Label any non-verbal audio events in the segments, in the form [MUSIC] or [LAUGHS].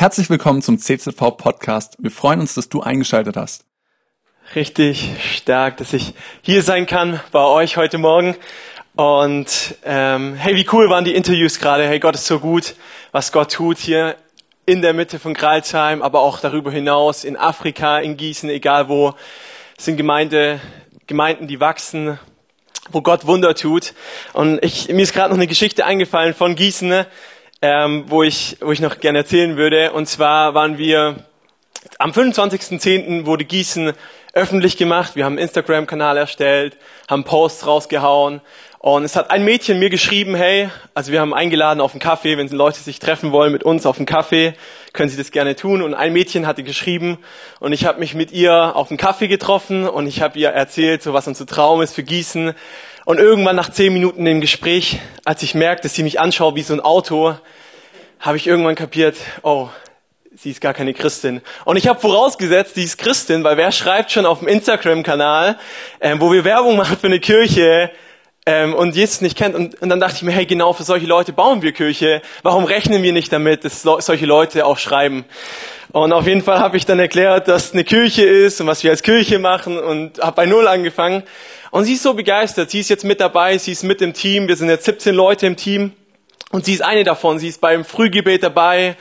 Herzlich willkommen zum CZV Podcast. Wir freuen uns, dass du eingeschaltet hast. Richtig stark, dass ich hier sein kann bei euch heute Morgen. Und ähm, hey, wie cool waren die Interviews gerade. Hey, Gott ist so gut, was Gott tut hier in der Mitte von Gralsheim, aber auch darüber hinaus in Afrika, in Gießen, egal wo. Es sind Gemeinde, Gemeinden, die wachsen, wo Gott Wunder tut. Und ich, mir ist gerade noch eine Geschichte eingefallen von Gießen ähm, wo, ich, wo ich noch gerne erzählen würde. Und zwar waren wir am 25.10. wurde Gießen öffentlich gemacht. Wir haben einen Instagram-Kanal erstellt, haben Posts rausgehauen. Und es hat ein Mädchen mir geschrieben, hey, also wir haben eingeladen auf einen Kaffee, wenn Leute sich treffen wollen mit uns auf einen Kaffee, können sie das gerne tun. Und ein Mädchen hatte geschrieben und ich habe mich mit ihr auf einen Kaffee getroffen und ich habe ihr erzählt, so was unser Traum ist für Gießen. Und irgendwann nach zehn Minuten im Gespräch, als ich merkte, dass sie mich anschaut wie so ein Auto, habe ich irgendwann kapiert, oh, sie ist gar keine Christin. Und ich habe vorausgesetzt, sie ist Christin, weil wer schreibt schon auf dem Instagram-Kanal, ähm, wo wir Werbung [LAUGHS] machen für eine Kirche ähm, und Jesus nicht kennt. Und, und dann dachte ich mir, hey, genau für solche Leute bauen wir Kirche. Warum rechnen wir nicht damit, dass solche Leute auch schreiben? Und auf jeden Fall habe ich dann erklärt, dass eine Kirche ist und was wir als Kirche machen und habe bei Null angefangen. Und sie ist so begeistert. Sie ist jetzt mit dabei, sie ist mit im Team. Wir sind jetzt 17 Leute im Team. Und sie ist eine davon. Sie ist beim Frühgebet dabei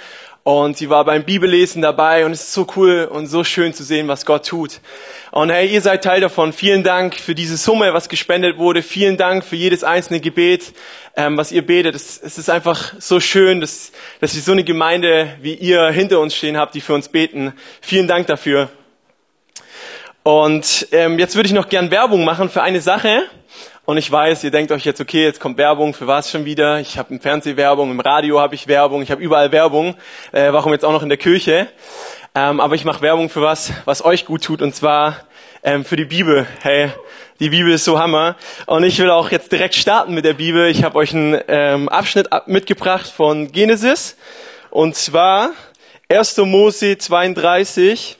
und sie war beim Bibellesen dabei und es ist so cool und so schön zu sehen, was Gott tut. Und hey, ihr seid Teil davon. Vielen Dank für diese Summe, was gespendet wurde. Vielen Dank für jedes einzelne Gebet, ähm, was ihr betet. Es, es, ist einfach so schön, dass, dass wir so eine Gemeinde wie ihr hinter uns stehen habt, die für uns beten. Vielen Dank dafür. Und ähm, jetzt würde ich noch gern Werbung machen für eine Sache. Und ich weiß, ihr denkt euch jetzt, okay, jetzt kommt Werbung, für was schon wieder? Ich habe im Fernseh Werbung, im Radio habe ich Werbung, ich habe überall Werbung. Äh, warum jetzt auch noch in der Kirche? Ähm, aber ich mache Werbung für was, was euch gut tut, und zwar ähm, für die Bibel. Hey, die Bibel ist so Hammer. Und ich will auch jetzt direkt starten mit der Bibel. Ich habe euch einen ähm, Abschnitt mitgebracht von Genesis. Und zwar 1. Mose 32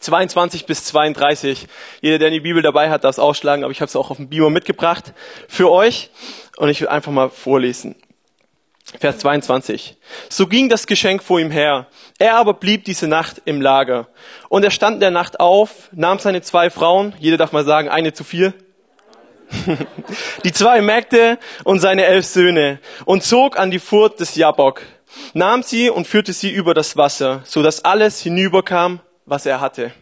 22 bis 32. Jeder, der die Bibel dabei hat, darf es ausschlagen, aber ich habe es auch auf dem Beamer mitgebracht für euch und ich will einfach mal vorlesen. Vers 22. So ging das Geschenk vor ihm her. Er aber blieb diese Nacht im Lager. Und er stand in der Nacht auf, nahm seine zwei Frauen, jeder darf mal sagen, eine zu viel, [LAUGHS] die zwei Mägde und seine elf Söhne und zog an die Furt des Jabok, nahm sie und führte sie über das Wasser, so dass alles hinüberkam was er hatte.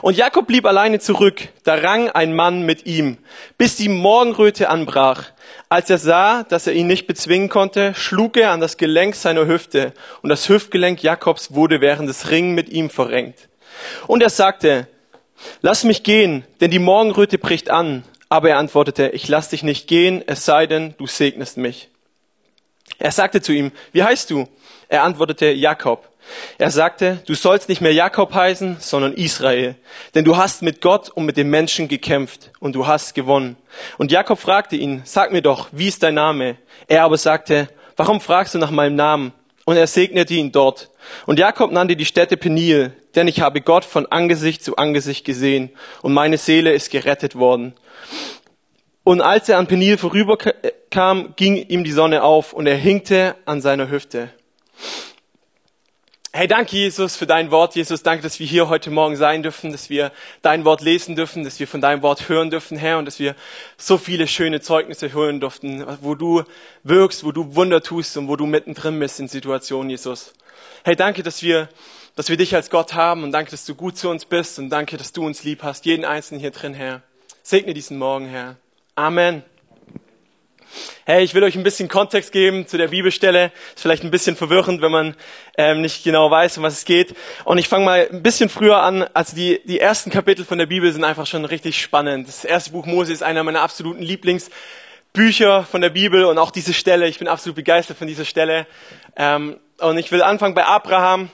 Und Jakob blieb alleine zurück, da rang ein Mann mit ihm, bis die Morgenröte anbrach. Als er sah, dass er ihn nicht bezwingen konnte, schlug er an das Gelenk seiner Hüfte, und das Hüftgelenk Jakobs wurde während des Ringen mit ihm verrenkt. Und er sagte, Lass mich gehen, denn die Morgenröte bricht an. Aber er antwortete, ich lass dich nicht gehen, es sei denn, du segnest mich. Er sagte zu ihm, wie heißt du? Er antwortete, Jakob. Er sagte, du sollst nicht mehr Jakob heißen, sondern Israel, denn du hast mit Gott und mit den Menschen gekämpft und du hast gewonnen. Und Jakob fragte ihn, sag mir doch, wie ist dein Name? Er aber sagte, warum fragst du nach meinem Namen? Und er segnete ihn dort. Und Jakob nannte die Stätte Peniel, denn ich habe Gott von Angesicht zu Angesicht gesehen und meine Seele ist gerettet worden. Und als er an Peniel vorüberkam, ging ihm die Sonne auf und er hinkte an seiner Hüfte. Hey, danke Jesus für dein Wort. Jesus, danke, dass wir hier heute Morgen sein dürfen, dass wir dein Wort lesen dürfen, dass wir von deinem Wort hören dürfen, Herr, und dass wir so viele schöne Zeugnisse hören durften, wo du wirkst, wo du Wunder tust und wo du mittendrin bist in Situationen, Jesus. Hey, danke, dass wir, dass wir dich als Gott haben und danke, dass du gut zu uns bist und danke, dass du uns lieb hast, jeden Einzelnen hier drin, Herr. Segne diesen Morgen, Herr. Amen. Hey, ich will euch ein bisschen Kontext geben zu der Bibelstelle. Ist vielleicht ein bisschen verwirrend, wenn man ähm, nicht genau weiß, um was es geht. Und ich fange mal ein bisschen früher an. Also die, die ersten Kapitel von der Bibel sind einfach schon richtig spannend. Das erste Buch Mose ist einer meiner absoluten Lieblingsbücher von der Bibel und auch diese Stelle. Ich bin absolut begeistert von dieser Stelle. Ähm, und ich will anfangen bei Abraham.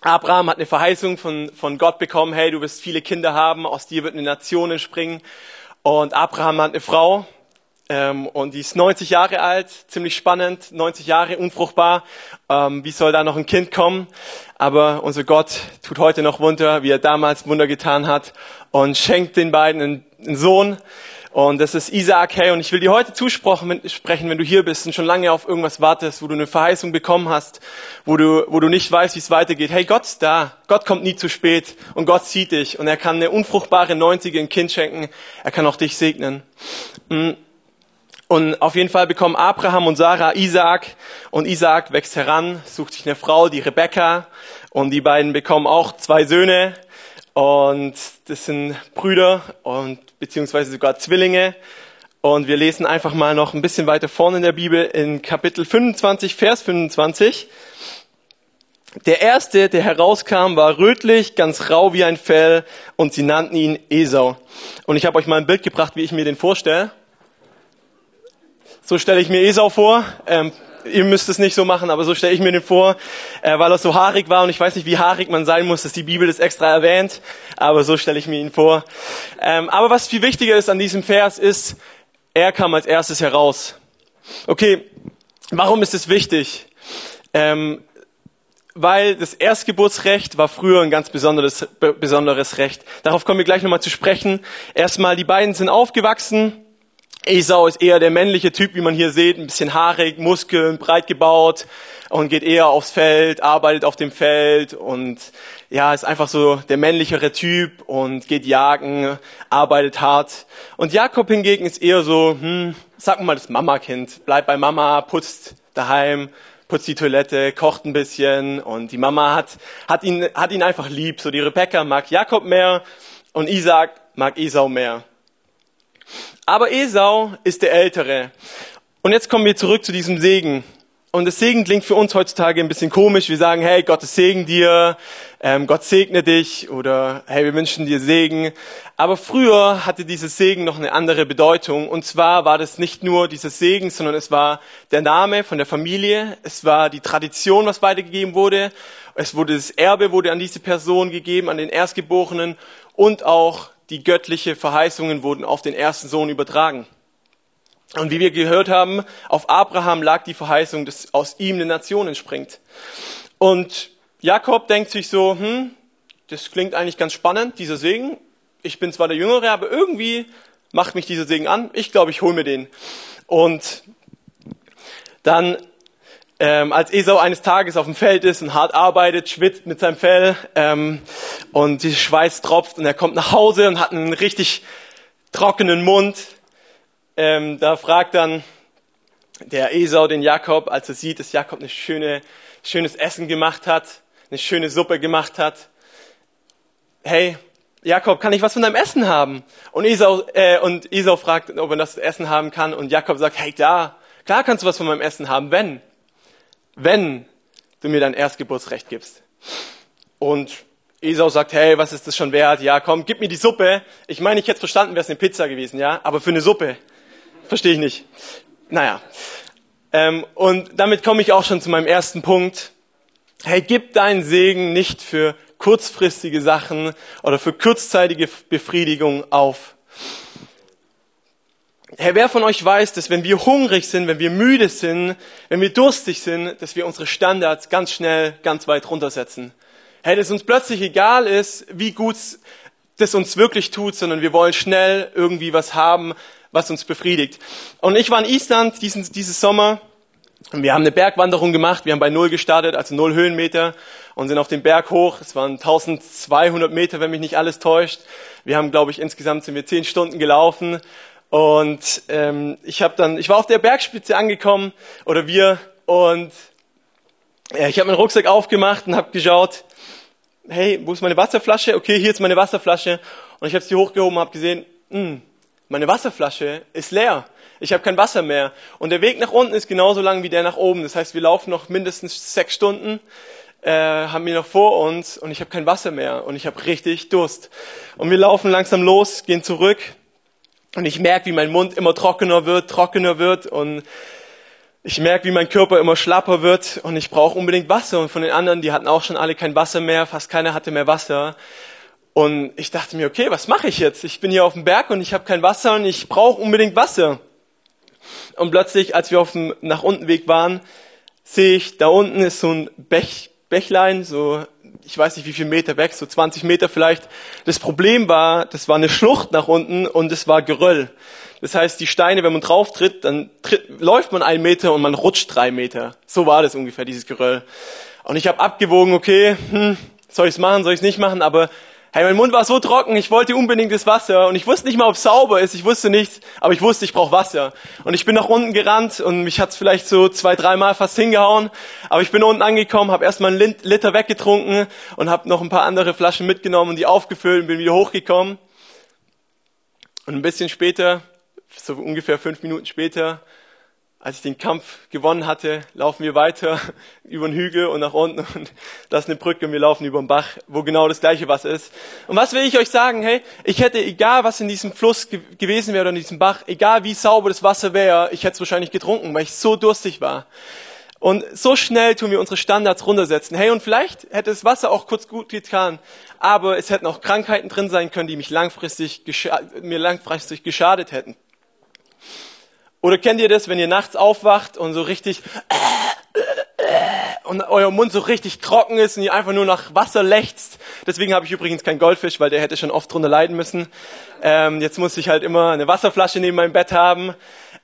Abraham hat eine Verheißung von, von Gott bekommen. Hey, du wirst viele Kinder haben. Aus dir wird eine Nation entspringen. Und Abraham hat eine Frau, ähm, und die ist 90 Jahre alt, ziemlich spannend, 90 Jahre, unfruchtbar. Ähm, wie soll da noch ein Kind kommen? Aber unser Gott tut heute noch Wunder, wie er damals Wunder getan hat und schenkt den beiden einen, einen Sohn. Und das ist Isaac, hey, und ich will dir heute zusprechen, wenn du hier bist und schon lange auf irgendwas wartest, wo du eine Verheißung bekommen hast, wo du, wo du nicht weißt, wie es weitergeht. Hey, Gott ist da. Gott kommt nie zu spät und Gott sieht dich und er kann eine unfruchtbare Neunzige ein Kind schenken. Er kann auch dich segnen. Mm. Und auf jeden Fall bekommen Abraham und Sarah Isaac und Isaac wächst heran, sucht sich eine Frau, die Rebecca und die beiden bekommen auch zwei Söhne und das sind Brüder und beziehungsweise sogar Zwillinge. Und wir lesen einfach mal noch ein bisschen weiter vorne in der Bibel in Kapitel 25, Vers 25. Der erste, der herauskam, war rötlich, ganz rau wie ein Fell und sie nannten ihn Esau. Und ich habe euch mal ein Bild gebracht, wie ich mir den vorstelle. So stelle ich mir Esau vor. Ähm, ihr müsst es nicht so machen, aber so stelle ich mir den vor, äh, weil er so haarig war und ich weiß nicht, wie haarig man sein muss, dass die Bibel das extra erwähnt, aber so stelle ich mir ihn vor. Ähm, aber was viel wichtiger ist an diesem Vers ist, er kam als erstes heraus. Okay, warum ist es wichtig? Ähm, weil das Erstgeburtsrecht war früher ein ganz besonderes, besonderes Recht. Darauf kommen wir gleich nochmal zu sprechen. Erstmal, die beiden sind aufgewachsen Esau ist eher der männliche Typ, wie man hier sieht, ein bisschen haarig, Muskeln, breit gebaut und geht eher aufs Feld, arbeitet auf dem Feld und ja, ist einfach so der männlichere Typ und geht jagen, arbeitet hart. Und Jakob hingegen ist eher so, hm, sag mal das Mama-Kind, bleibt bei Mama, putzt daheim, putzt die Toilette, kocht ein bisschen und die Mama hat, hat ihn, hat ihn einfach lieb. So die Rebecca mag Jakob mehr und Isaac mag Esau mehr. Aber Esau ist der Ältere. Und jetzt kommen wir zurück zu diesem Segen. Und das Segen klingt für uns heutzutage ein bisschen komisch. Wir sagen, hey, Gottes Segen dir, ähm, Gott segne dich oder hey, wir wünschen dir Segen. Aber früher hatte dieses Segen noch eine andere Bedeutung. Und zwar war das nicht nur dieses Segen, sondern es war der Name von der Familie, es war die Tradition, was weitergegeben wurde, es wurde das Erbe wurde an diese Person gegeben, an den Erstgeborenen und auch die göttliche Verheißungen wurden auf den ersten Sohn übertragen. Und wie wir gehört haben, auf Abraham lag die Verheißung, dass aus ihm eine Nation entspringt. Und Jakob denkt sich so, hm, das klingt eigentlich ganz spannend, dieser Segen. Ich bin zwar der Jüngere, aber irgendwie macht mich dieser Segen an. Ich glaube, ich hole mir den. Und dann ähm, als Esau eines Tages auf dem Feld ist und hart arbeitet, schwitzt mit seinem Fell ähm, und die Schweiß tropft und er kommt nach Hause und hat einen richtig trockenen Mund. Ähm, da fragt dann der Esau den Jakob, als er sieht, dass Jakob eine schöne, schönes Essen gemacht hat, eine schöne Suppe gemacht hat. Hey, Jakob, kann ich was von deinem Essen haben? Und Esau, äh, und Esau fragt, ob er das Essen haben kann. Und Jakob sagt, hey, da, klar kannst du was von meinem Essen haben, wenn wenn du mir dein Erstgeburtsrecht gibst. Und Esau sagt, hey, was ist das schon wert? Ja, komm, gib mir die Suppe. Ich meine, ich hätte verstanden, wäre es eine Pizza gewesen, ja, aber für eine Suppe verstehe ich nicht. Naja, ähm, und damit komme ich auch schon zu meinem ersten Punkt. Hey, gib deinen Segen nicht für kurzfristige Sachen oder für kurzzeitige Befriedigung auf. Herr, wer von euch weiß, dass wenn wir hungrig sind, wenn wir müde sind, wenn wir durstig sind, dass wir unsere Standards ganz schnell, ganz weit runtersetzen? Herr, dass uns plötzlich egal ist, wie gut das uns wirklich tut, sondern wir wollen schnell irgendwie was haben, was uns befriedigt. Und ich war in Island diesen, dieses Sommer und wir haben eine Bergwanderung gemacht. Wir haben bei Null gestartet, also Null Höhenmeter und sind auf den Berg hoch. Es waren 1200 Meter, wenn mich nicht alles täuscht. Wir haben, glaube ich, insgesamt sind wir zehn Stunden gelaufen und ähm, ich habe dann, ich war auf der Bergspitze angekommen oder wir und äh, ich habe meinen Rucksack aufgemacht und habe geschaut, hey, wo ist meine Wasserflasche? Okay, hier ist meine Wasserflasche und ich habe sie hochgehoben und habe gesehen, mh, hm, meine Wasserflasche ist leer. Ich habe kein Wasser mehr. Und der Weg nach unten ist genauso lang wie der nach oben. Das heißt, wir laufen noch mindestens sechs Stunden, äh, haben wir noch vor uns und ich habe kein Wasser mehr und ich habe richtig Durst. Und wir laufen langsam los, gehen zurück und ich merke, wie mein Mund immer trockener wird, trockener wird und ich merke, wie mein Körper immer schlapper wird und ich brauche unbedingt Wasser. Und von den anderen, die hatten auch schon alle kein Wasser mehr, fast keiner hatte mehr Wasser. Und ich dachte mir, okay, was mache ich jetzt? Ich bin hier auf dem Berg und ich habe kein Wasser und ich brauche unbedingt Wasser. Und plötzlich, als wir auf dem nach unten Weg waren, sehe ich, da unten ist so ein Bech, Bächlein, so ich weiß nicht wie viel Meter weg, so 20 Meter vielleicht. Das Problem war, das war eine Schlucht nach unten und es war Geröll. Das heißt, die Steine, wenn man drauf tritt, dann tritt, läuft man einen Meter und man rutscht drei Meter. So war das ungefähr, dieses Geröll. Und ich habe abgewogen, okay, hm, soll ich es machen, soll ich es nicht machen, aber Hey, mein Mund war so trocken, ich wollte unbedingt das Wasser und ich wusste nicht mal, ob es sauber ist, ich wusste nicht, aber ich wusste, ich brauche Wasser. Und ich bin nach unten gerannt und mich hat's vielleicht so zwei, dreimal fast hingehauen, aber ich bin unten angekommen, habe erstmal einen Liter weggetrunken und habe noch ein paar andere Flaschen mitgenommen und die aufgefüllt und bin wieder hochgekommen. Und ein bisschen später, so ungefähr fünf Minuten später, als ich den Kampf gewonnen hatte, laufen wir weiter [LAUGHS] über den Hügel und nach unten und das ist eine Brücke und wir laufen über den Bach, wo genau das gleiche Wasser ist. Und was will ich euch sagen? Hey, ich hätte, egal was in diesem Fluss ge gewesen wäre oder in diesem Bach, egal wie sauber das Wasser wäre, ich hätte es wahrscheinlich getrunken, weil ich so durstig war. Und so schnell tun wir unsere Standards runtersetzen. Hey, und vielleicht hätte das Wasser auch kurz gut getan, aber es hätten auch Krankheiten drin sein können, die mich langfristig mir langfristig geschadet hätten. Oder kennt ihr das, wenn ihr nachts aufwacht und so richtig und euer Mund so richtig trocken ist und ihr einfach nur nach Wasser lechzt. Deswegen habe ich übrigens keinen Goldfisch, weil der hätte schon oft drunter leiden müssen. Ähm, jetzt muss ich halt immer eine Wasserflasche neben meinem Bett haben.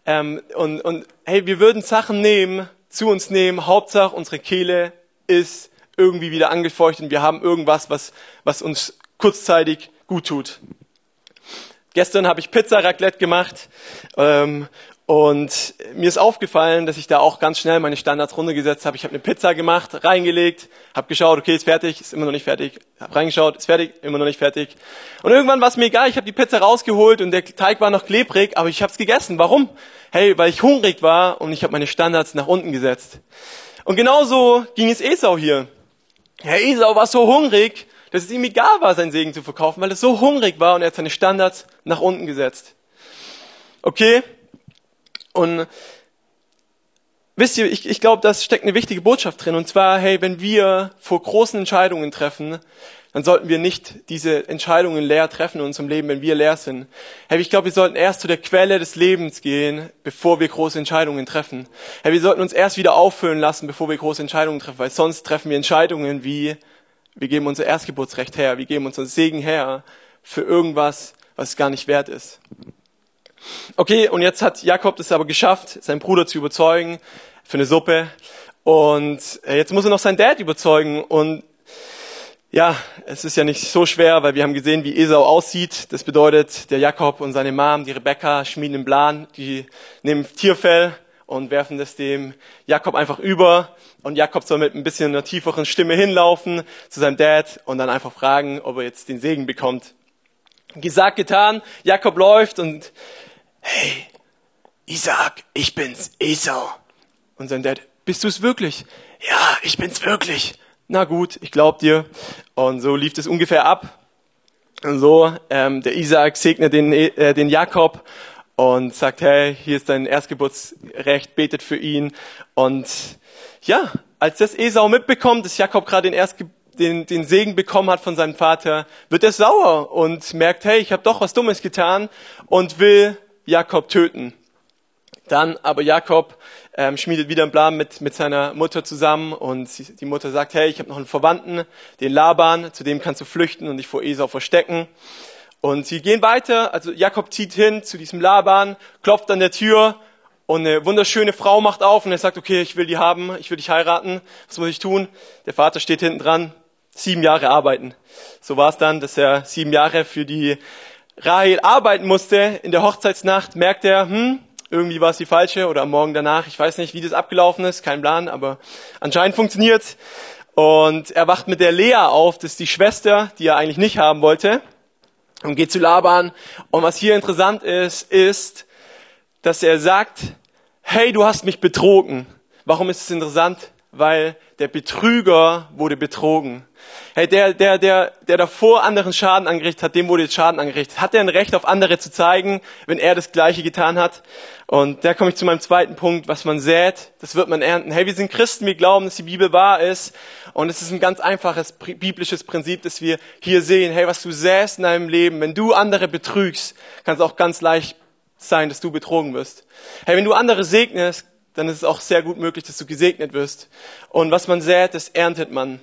Ähm, und, und hey, wir würden Sachen nehmen, zu uns nehmen. Hauptsache unsere Kehle ist irgendwie wieder angefeuchtet und wir haben irgendwas, was, was uns kurzzeitig gut tut. Gestern habe ich Pizza Raclette gemacht ähm, und mir ist aufgefallen, dass ich da auch ganz schnell meine Standards runtergesetzt habe. Ich habe eine Pizza gemacht, reingelegt, habe geschaut, okay, ist fertig, ist immer noch nicht fertig. Habe reingeschaut, ist fertig, immer noch nicht fertig. Und irgendwann war es mir egal, ich habe die Pizza rausgeholt und der Teig war noch klebrig, aber ich habe es gegessen. Warum? Hey, weil ich hungrig war und ich habe meine Standards nach unten gesetzt. Und genauso ging es Esau hier. Herr Esau war so hungrig, dass es ihm egal war, seinen Segen zu verkaufen, weil er so hungrig war und er hat seine Standards nach unten gesetzt. Okay, und wisst ihr, ich, ich glaube, das steckt eine wichtige Botschaft drin. Und zwar, hey, wenn wir vor großen Entscheidungen treffen, dann sollten wir nicht diese Entscheidungen leer treffen in unserem Leben, wenn wir leer sind. Hey, ich glaube, wir sollten erst zu der Quelle des Lebens gehen, bevor wir große Entscheidungen treffen. Hey, wir sollten uns erst wieder auffüllen lassen, bevor wir große Entscheidungen treffen, weil sonst treffen wir Entscheidungen wie, wir geben unser Erstgeburtsrecht her, wir geben unseren Segen her für irgendwas, was gar nicht wert ist. Okay, und jetzt hat Jakob es aber geschafft, seinen Bruder zu überzeugen für eine Suppe. Und äh, jetzt muss er noch seinen Dad überzeugen. Und ja, es ist ja nicht so schwer, weil wir haben gesehen, wie Esau aussieht. Das bedeutet, der Jakob und seine Mom, die Rebecca, schmieden einen Plan. Die nehmen Tierfell und werfen das dem Jakob einfach über. Und Jakob soll mit ein bisschen einer tieferen Stimme hinlaufen zu seinem Dad und dann einfach fragen, ob er jetzt den Segen bekommt. Gesagt, getan. Jakob läuft und hey, Isaac, ich bin's, Esau. Und sein Dad, bist du's wirklich? Ja, ich bin's wirklich. Na gut, ich glaub dir. Und so lief es ungefähr ab. Und so, ähm, der Isaac segnet den, äh, den Jakob und sagt, hey, hier ist dein Erstgeburtsrecht, betet für ihn. Und ja, als das Esau mitbekommt, dass Jakob gerade den, Erstge den, den Segen bekommen hat von seinem Vater, wird er sauer und merkt, hey, ich habe doch was Dummes getan und will Jakob töten. Dann aber Jakob ähm, schmiedet wieder einen Plan mit, mit seiner Mutter zusammen und sie, die Mutter sagt, hey, ich habe noch einen Verwandten, den Laban, zu dem kannst du flüchten und dich vor Esau verstecken. Und sie gehen weiter, also Jakob zieht hin zu diesem Laban, klopft an der Tür und eine wunderschöne Frau macht auf und er sagt, okay, ich will die haben, ich will dich heiraten, was muss ich tun? Der Vater steht hinten dran, sieben Jahre arbeiten. So war es dann, dass er sieben Jahre für die Rahel arbeiten musste in der Hochzeitsnacht, merkt er, hm, irgendwie war es die falsche oder am Morgen danach, ich weiß nicht, wie das abgelaufen ist, kein Plan, aber anscheinend funktioniert. Und er wacht mit der Lea auf, das ist die Schwester, die er eigentlich nicht haben wollte, und geht zu Laban. Und was hier interessant ist, ist, dass er sagt, hey, du hast mich betrogen. Warum ist es interessant? Weil der Betrüger wurde betrogen. Hey, der, der, der, der davor anderen Schaden angerichtet hat, dem wurde jetzt Schaden angerichtet. Hat er ein Recht auf andere zu zeigen, wenn er das Gleiche getan hat? Und da komme ich zu meinem zweiten Punkt. Was man sät, das wird man ernten. Hey, wir sind Christen, wir glauben, dass die Bibel wahr ist. Und es ist ein ganz einfaches biblisches Prinzip, dass wir hier sehen. Hey, was du säst in deinem Leben, wenn du andere betrügst, kann es auch ganz leicht sein, dass du betrogen wirst. Hey, wenn du andere segnest, dann ist es auch sehr gut möglich, dass du gesegnet wirst. Und was man sät, das erntet man.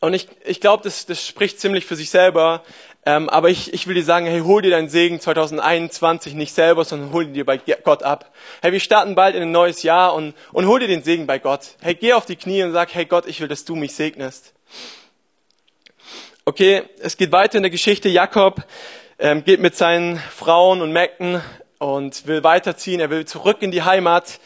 Und ich, ich glaube, das, das spricht ziemlich für sich selber. Ähm, aber ich, ich will dir sagen, hey, hol dir deinen Segen 2021 nicht selber, sondern hol ihn dir bei Gott ab. Hey, wir starten bald in ein neues Jahr und, und hol dir den Segen bei Gott. Hey, geh auf die Knie und sag, hey Gott, ich will, dass du mich segnest. Okay, es geht weiter in der Geschichte. Jakob ähm, geht mit seinen Frauen und Mägden und will weiterziehen. Er will zurück in die Heimat.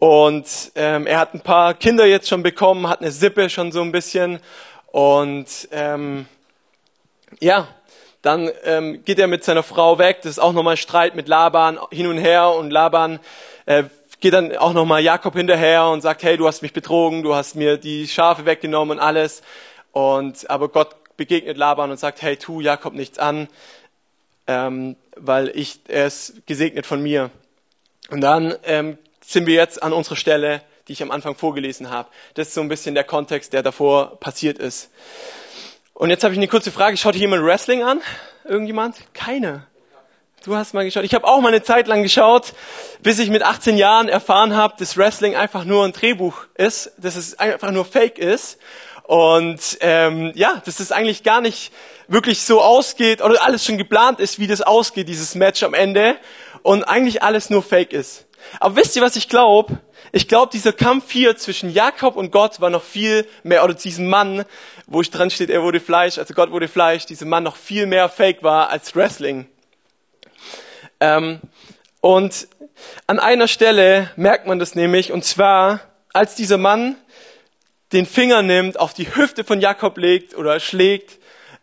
Und ähm, er hat ein paar Kinder jetzt schon bekommen, hat eine Sippe schon so ein bisschen. Und ähm, ja, dann ähm, geht er mit seiner Frau weg. Das ist auch nochmal Streit mit Laban hin und her. Und Laban äh, geht dann auch nochmal Jakob hinterher und sagt, hey, du hast mich betrogen, du hast mir die Schafe weggenommen und alles. Und aber Gott begegnet Laban und sagt, hey, tu Jakob nichts an, ähm, weil ich er ist gesegnet von mir. Und dann ähm, sind wir jetzt an unserer Stelle, die ich am Anfang vorgelesen habe. Das ist so ein bisschen der Kontext, der davor passiert ist. Und jetzt habe ich eine kurze Frage. Schaut hier jemand Wrestling an? Irgendjemand? Keine. Du hast mal geschaut. Ich habe auch mal eine Zeit lang geschaut, bis ich mit 18 Jahren erfahren habe, dass Wrestling einfach nur ein Drehbuch ist, dass es einfach nur Fake ist. Und ähm, ja, dass es eigentlich gar nicht wirklich so ausgeht oder alles schon geplant ist, wie das ausgeht, dieses Match am Ende. Und eigentlich alles nur Fake ist. Aber wisst ihr, was ich glaube? Ich glaube, dieser Kampf hier zwischen Jakob und Gott war noch viel mehr, oder diesem Mann, wo ich dran steht, er wurde Fleisch, also Gott wurde Fleisch, dieser Mann noch viel mehr Fake war als Wrestling. Ähm, und an einer Stelle merkt man das nämlich, und zwar, als dieser Mann den Finger nimmt, auf die Hüfte von Jakob legt oder schlägt,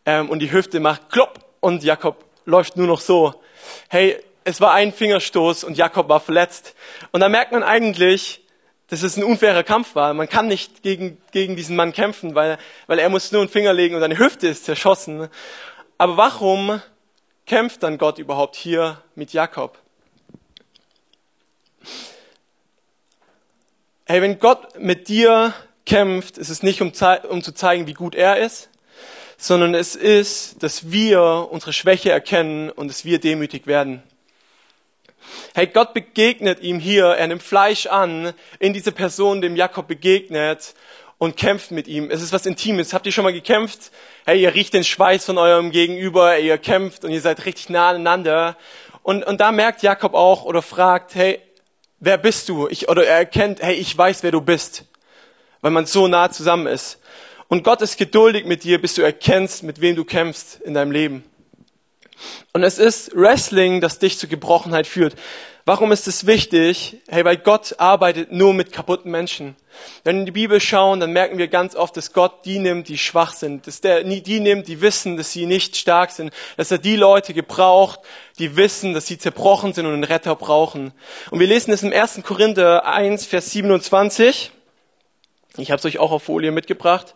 ähm, und die Hüfte macht klopp, und Jakob läuft nur noch so. Hey, es war ein Fingerstoß und Jakob war verletzt. Und da merkt man eigentlich, dass es ein unfairer Kampf war. Man kann nicht gegen, gegen diesen Mann kämpfen, weil, weil er muss nur einen Finger legen und seine Hüfte ist zerschossen. Aber warum kämpft dann Gott überhaupt hier mit Jakob? Hey, wenn Gott mit dir kämpft, ist es nicht, um, um zu zeigen, wie gut er ist, sondern es ist, dass wir unsere Schwäche erkennen und dass wir demütig werden. Hey, Gott begegnet ihm hier, er nimmt Fleisch an, in diese Person, dem Jakob begegnet und kämpft mit ihm. Es ist was Intimes. Habt ihr schon mal gekämpft? Hey, ihr riecht den Schweiß von eurem Gegenüber, ihr kämpft und ihr seid richtig nah aneinander. Und, und da merkt Jakob auch oder fragt, hey, wer bist du? Ich, oder er erkennt, hey, ich weiß, wer du bist. Weil man so nah zusammen ist. Und Gott ist geduldig mit dir, bis du erkennst, mit wem du kämpfst in deinem Leben. Und es ist Wrestling, das dich zur Gebrochenheit führt. Warum ist es wichtig? Hey, weil Gott arbeitet nur mit kaputten Menschen. Wenn wir in die Bibel schauen, dann merken wir ganz oft, dass Gott die nimmt, die schwach sind, dass der die nimmt, die wissen, dass sie nicht stark sind, dass er die Leute gebraucht, die wissen, dass sie zerbrochen sind und einen Retter brauchen. Und wir lesen es im 1. Korinther 1, Vers 27. Ich habe es euch auch auf Folie mitgebracht.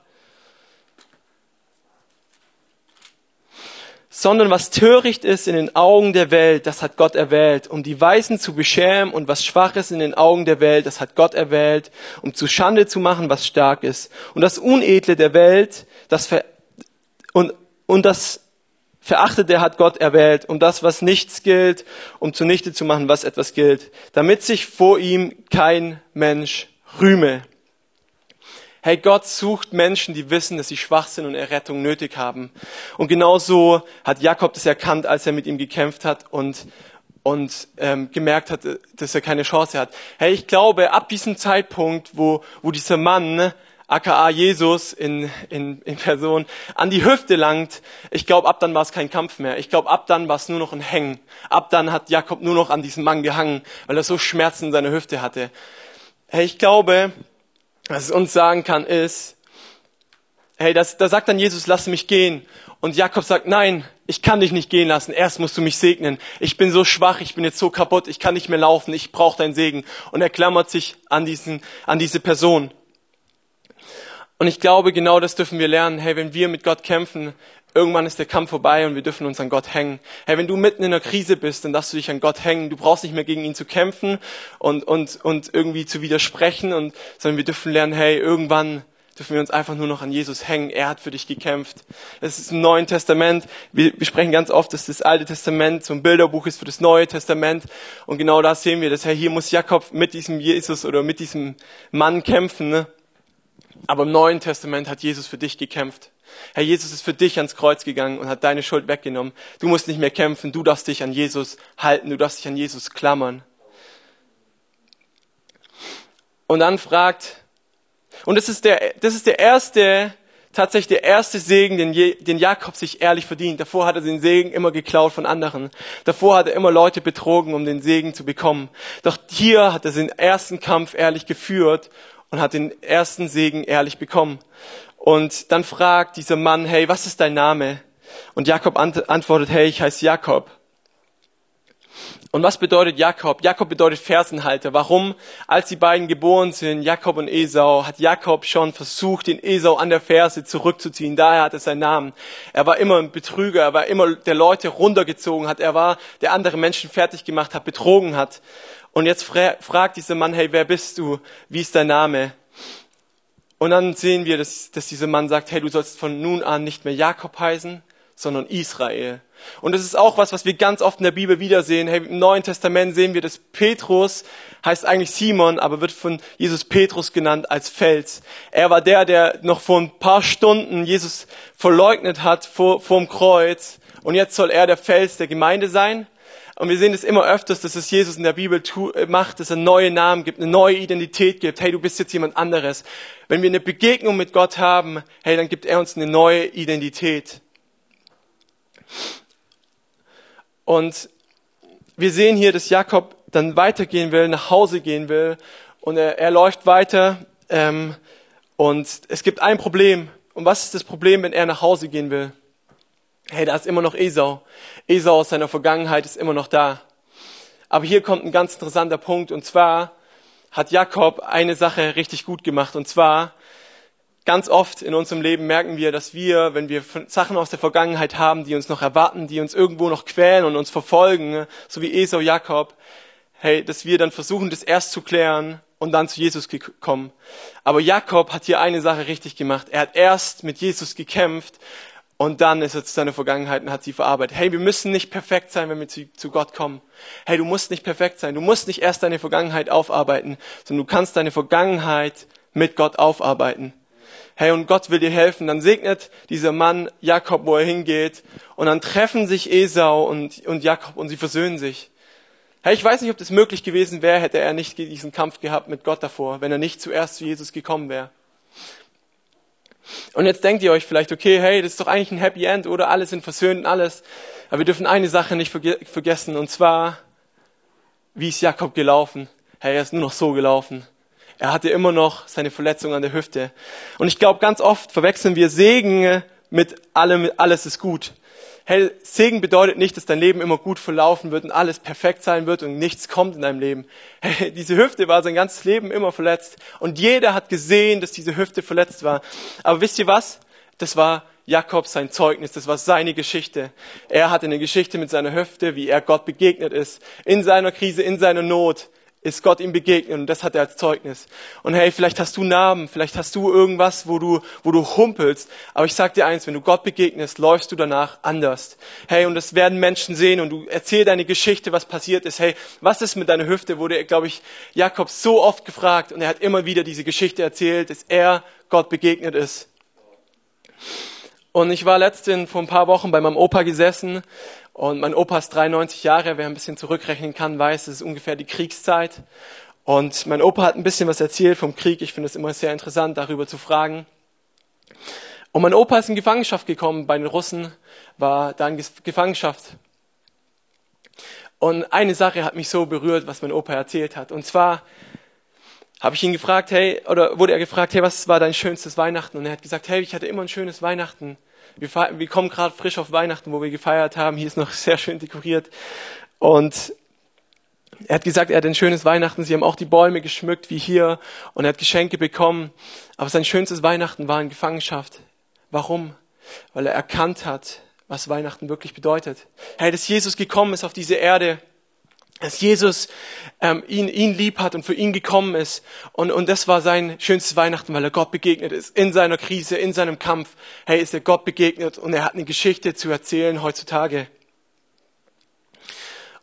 Sondern was töricht ist in den Augen der Welt, das hat Gott erwählt, um die Weisen zu beschämen und was schwach ist in den Augen der Welt, das hat Gott erwählt, um zu Schande zu machen, was stark ist. Und das Unedle der Welt, das Ver und, und das Verachtete hat Gott erwählt, um das, was nichts gilt, um zunichte zu machen, was etwas gilt, damit sich vor ihm kein Mensch rühme. Hey, Gott sucht Menschen, die wissen, dass sie schwach sind und Errettung nötig haben. Und genauso hat Jakob das erkannt, als er mit ihm gekämpft hat und und ähm, gemerkt hat, dass er keine Chance hat. Hey, ich glaube, ab diesem Zeitpunkt, wo wo dieser Mann aka Jesus in, in, in Person, an die Hüfte langt, ich glaube, ab dann war es kein Kampf mehr. Ich glaube, ab dann war es nur noch ein Hängen. Ab dann hat Jakob nur noch an diesem Mann gehangen, weil er so Schmerzen in seiner Hüfte hatte. Hey, ich glaube, was es uns sagen kann, ist, hey, das, da sagt dann Jesus, lass mich gehen. Und Jakob sagt, nein, ich kann dich nicht gehen lassen. Erst musst du mich segnen. Ich bin so schwach, ich bin jetzt so kaputt, ich kann nicht mehr laufen, ich brauche deinen Segen. Und er klammert sich an diesen, an diese Person. Und ich glaube, genau das dürfen wir lernen. Hey, wenn wir mit Gott kämpfen, Irgendwann ist der Kampf vorbei und wir dürfen uns an Gott hängen. Hey, wenn du mitten in einer Krise bist, dann darfst du dich an Gott hängen. Du brauchst nicht mehr gegen ihn zu kämpfen und, und, und irgendwie zu widersprechen, und, sondern wir dürfen lernen, hey, irgendwann dürfen wir uns einfach nur noch an Jesus hängen. Er hat für dich gekämpft. Es ist im Neuen Testament. Wir, wir sprechen ganz oft, dass das Alte Testament so ein Bilderbuch ist für das Neue Testament. Und genau da sehen wir, dass hey, hier muss Jakob mit diesem Jesus oder mit diesem Mann kämpfen. Ne? Aber im Neuen Testament hat Jesus für dich gekämpft. Herr Jesus ist für dich ans Kreuz gegangen und hat deine Schuld weggenommen. Du musst nicht mehr kämpfen, du darfst dich an Jesus halten, du darfst dich an Jesus klammern. Und dann fragt, und das ist der, das ist der erste, tatsächlich der erste Segen, den, Je, den Jakob sich ehrlich verdient. Davor hat er den Segen immer geklaut von anderen. Davor hat er immer Leute betrogen, um den Segen zu bekommen. Doch hier hat er den ersten Kampf ehrlich geführt und hat den ersten Segen ehrlich bekommen. Und dann fragt dieser Mann, hey, was ist dein Name? Und Jakob antwortet, hey, ich heiße Jakob. Und was bedeutet Jakob? Jakob bedeutet Fersenhalter. Warum? Als die beiden geboren sind, Jakob und Esau, hat Jakob schon versucht, den Esau an der Ferse zurückzuziehen. Daher hat er seinen Namen. Er war immer ein Betrüger, er war immer der Leute runtergezogen hat, er war der andere Menschen fertig gemacht hat, betrogen hat. Und jetzt fragt dieser Mann, hey, wer bist du? Wie ist dein Name? Und dann sehen wir, dass, dass dieser Mann sagt, hey, du sollst von nun an nicht mehr Jakob heißen, sondern Israel. Und das ist auch was, was wir ganz oft in der Bibel wiedersehen. Hey, Im Neuen Testament sehen wir, dass Petrus heißt eigentlich Simon, aber wird von Jesus Petrus genannt als Fels. Er war der, der noch vor ein paar Stunden Jesus verleugnet hat vor, vor dem Kreuz. Und jetzt soll er der Fels der Gemeinde sein. Und wir sehen es immer öfters, dass es Jesus in der Bibel äh, macht, dass er neue Namen gibt, eine neue Identität gibt. Hey, du bist jetzt jemand anderes. Wenn wir eine Begegnung mit Gott haben, hey, dann gibt er uns eine neue Identität. Und wir sehen hier, dass Jakob dann weitergehen will, nach Hause gehen will und er, er läuft weiter ähm, und es gibt ein Problem. Und was ist das Problem, wenn er nach Hause gehen will? Hey, da ist immer noch Esau. Esau aus seiner Vergangenheit ist immer noch da. Aber hier kommt ein ganz interessanter Punkt und zwar hat Jakob eine Sache richtig gut gemacht und zwar Ganz oft in unserem Leben merken wir, dass wir, wenn wir Sachen aus der Vergangenheit haben, die uns noch erwarten, die uns irgendwo noch quälen und uns verfolgen, so wie Esau Jakob, hey, dass wir dann versuchen, das erst zu klären und dann zu Jesus kommen. Aber Jakob hat hier eine Sache richtig gemacht. Er hat erst mit Jesus gekämpft und dann ist zu seiner Vergangenheit und hat sie verarbeitet. Hey, wir müssen nicht perfekt sein, wenn wir zu, zu, Gott kommen. Hey, du musst nicht perfekt sein. Du musst nicht erst deine Vergangenheit aufarbeiten, sondern du kannst deine Vergangenheit mit Gott aufarbeiten hey, und Gott will dir helfen, dann segnet dieser Mann Jakob, wo er hingeht, und dann treffen sich Esau und, und Jakob und sie versöhnen sich. Hey, ich weiß nicht, ob das möglich gewesen wäre, hätte er nicht diesen Kampf gehabt mit Gott davor, wenn er nicht zuerst zu Jesus gekommen wäre. Und jetzt denkt ihr euch vielleicht, okay, hey, das ist doch eigentlich ein Happy End, oder? Alle sind versöhnt und alles. Aber wir dürfen eine Sache nicht vergessen, und zwar, wie ist Jakob gelaufen? Hey, er ist nur noch so gelaufen. Er hatte immer noch seine Verletzung an der Hüfte. Und ich glaube, ganz oft verwechseln wir Segen mit allem, alles ist gut. Hey, Segen bedeutet nicht, dass dein Leben immer gut verlaufen wird und alles perfekt sein wird und nichts kommt in deinem Leben. Hey, diese Hüfte war sein ganzes Leben immer verletzt und jeder hat gesehen, dass diese Hüfte verletzt war. Aber wisst ihr was? Das war Jakob sein Zeugnis, das war seine Geschichte. Er hatte eine Geschichte mit seiner Hüfte, wie er Gott begegnet ist, in seiner Krise, in seiner Not ist Gott ihm begegnet und das hat er als Zeugnis. Und hey, vielleicht hast du Narben, vielleicht hast du irgendwas, wo du, wo du humpelst. Aber ich sag dir eins, wenn du Gott begegnest, läufst du danach anders. Hey, und das werden Menschen sehen und du erzähl deine Geschichte, was passiert ist. Hey, was ist mit deiner Hüfte? Wurde, glaube ich, Jakob so oft gefragt und er hat immer wieder diese Geschichte erzählt, dass er Gott begegnet ist. Und ich war letztens vor ein paar Wochen bei meinem Opa gesessen und mein Opa ist 93 Jahre, wer ein bisschen zurückrechnen kann, weiß, es ist ungefähr die Kriegszeit. Und mein Opa hat ein bisschen was erzählt vom Krieg. Ich finde es immer sehr interessant, darüber zu fragen. Und mein Opa ist in Gefangenschaft gekommen bei den Russen, war da in Gefangenschaft. Und eine Sache hat mich so berührt, was mein Opa erzählt hat. Und zwar habe ich ihn gefragt, hey, oder wurde er gefragt, hey, was war dein schönstes Weihnachten? Und er hat gesagt, hey, ich hatte immer ein schönes Weihnachten. Wir, wir kommen gerade frisch auf Weihnachten, wo wir gefeiert haben. Hier ist noch sehr schön dekoriert. Und er hat gesagt, er hat ein schönes Weihnachten. Sie haben auch die Bäume geschmückt wie hier und er hat Geschenke bekommen. Aber sein schönstes Weihnachten war in Gefangenschaft. Warum? Weil er erkannt hat, was Weihnachten wirklich bedeutet. Hey, dass Jesus gekommen ist auf diese Erde, dass Jesus ähm, ihn, ihn lieb hat und für ihn gekommen ist. Und, und das war sein schönstes Weihnachten, weil er Gott begegnet ist. In seiner Krise, in seinem Kampf. Hey, ist er Gott begegnet und er hat eine Geschichte zu erzählen heutzutage.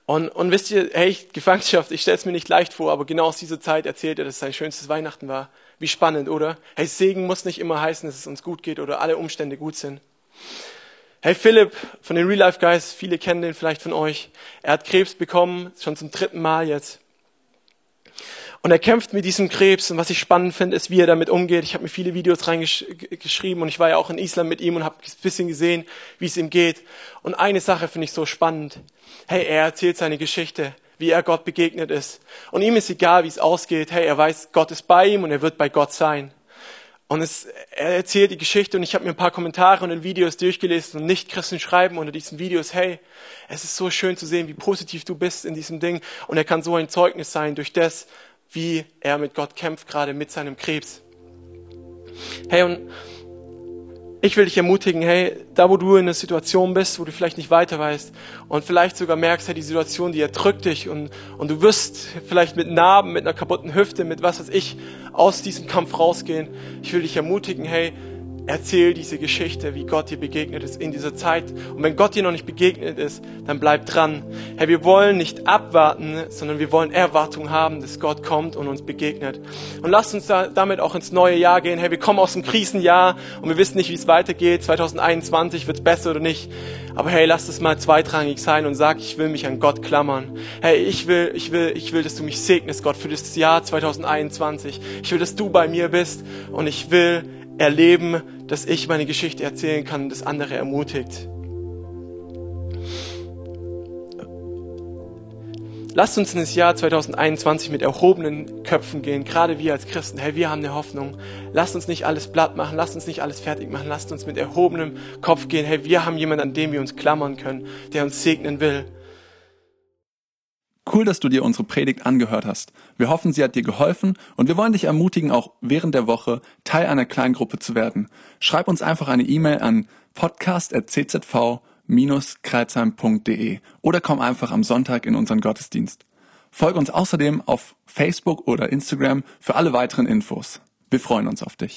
Und, und wisst ihr, hey, Gefangenschaft, ich stelle es mir nicht leicht vor, aber genau aus dieser Zeit erzählt er, dass sein schönstes Weihnachten war. Wie spannend, oder? Hey, Segen muss nicht immer heißen, dass es uns gut geht oder alle Umstände gut sind. Hey, Philipp von den Real Life Guys, viele kennen den vielleicht von euch. Er hat Krebs bekommen, schon zum dritten Mal jetzt. Und er kämpft mit diesem Krebs. Und was ich spannend finde, ist, wie er damit umgeht. Ich habe mir viele Videos reingeschrieben und ich war ja auch in Island mit ihm und habe ein bisschen gesehen, wie es ihm geht. Und eine Sache finde ich so spannend. Hey, er erzählt seine Geschichte, wie er Gott begegnet ist. Und ihm ist egal, wie es ausgeht. Hey, er weiß, Gott ist bei ihm und er wird bei Gott sein. Und es, er erzählt die Geschichte und ich habe mir ein paar Kommentare und Videos durchgelesen und Nicht-Christen schreiben unter diesen Videos, hey, es ist so schön zu sehen, wie positiv du bist in diesem Ding und er kann so ein Zeugnis sein durch das, wie er mit Gott kämpft, gerade mit seinem Krebs. Hey, und ich will dich ermutigen, hey, da wo du in einer Situation bist, wo du vielleicht nicht weiter weißt und vielleicht sogar merkst, hey, die Situation, die erdrückt dich und, und du wirst vielleicht mit Narben, mit einer kaputten Hüfte, mit was weiß ich, aus diesem Kampf rausgehen. Ich will dich ermutigen, hey, Erzähl diese Geschichte, wie Gott dir begegnet ist in dieser Zeit. Und wenn Gott dir noch nicht begegnet ist, dann bleib dran. Herr, wir wollen nicht abwarten, sondern wir wollen Erwartung haben, dass Gott kommt und uns begegnet. Und lasst uns da, damit auch ins neue Jahr gehen. Herr, wir kommen aus dem Krisenjahr und wir wissen nicht, wie es weitergeht. 2021 wird es besser oder nicht. Aber hey, lass es mal zweitrangig sein und sag, ich will mich an Gott klammern. Hey, ich will, ich will, ich will, dass du mich segnest, Gott, für das Jahr 2021. Ich will, dass du bei mir bist und ich will erleben, dass ich meine Geschichte erzählen kann und das andere ermutigt. Lasst uns in das Jahr 2021 mit erhobenen Köpfen gehen, gerade wir als Christen. Hey, wir haben eine Hoffnung. Lasst uns nicht alles platt machen, lasst uns nicht alles fertig machen, lasst uns mit erhobenem Kopf gehen. Hey, wir haben jemanden, an dem wir uns klammern können, der uns segnen will. Cool, dass du dir unsere Predigt angehört hast. Wir hoffen, sie hat dir geholfen und wir wollen dich ermutigen, auch während der Woche Teil einer Kleingruppe zu werden. Schreib uns einfach eine E-Mail an podcast.czv-kreuzheim.de oder komm einfach am Sonntag in unseren Gottesdienst. Folge uns außerdem auf Facebook oder Instagram für alle weiteren Infos. Wir freuen uns auf dich.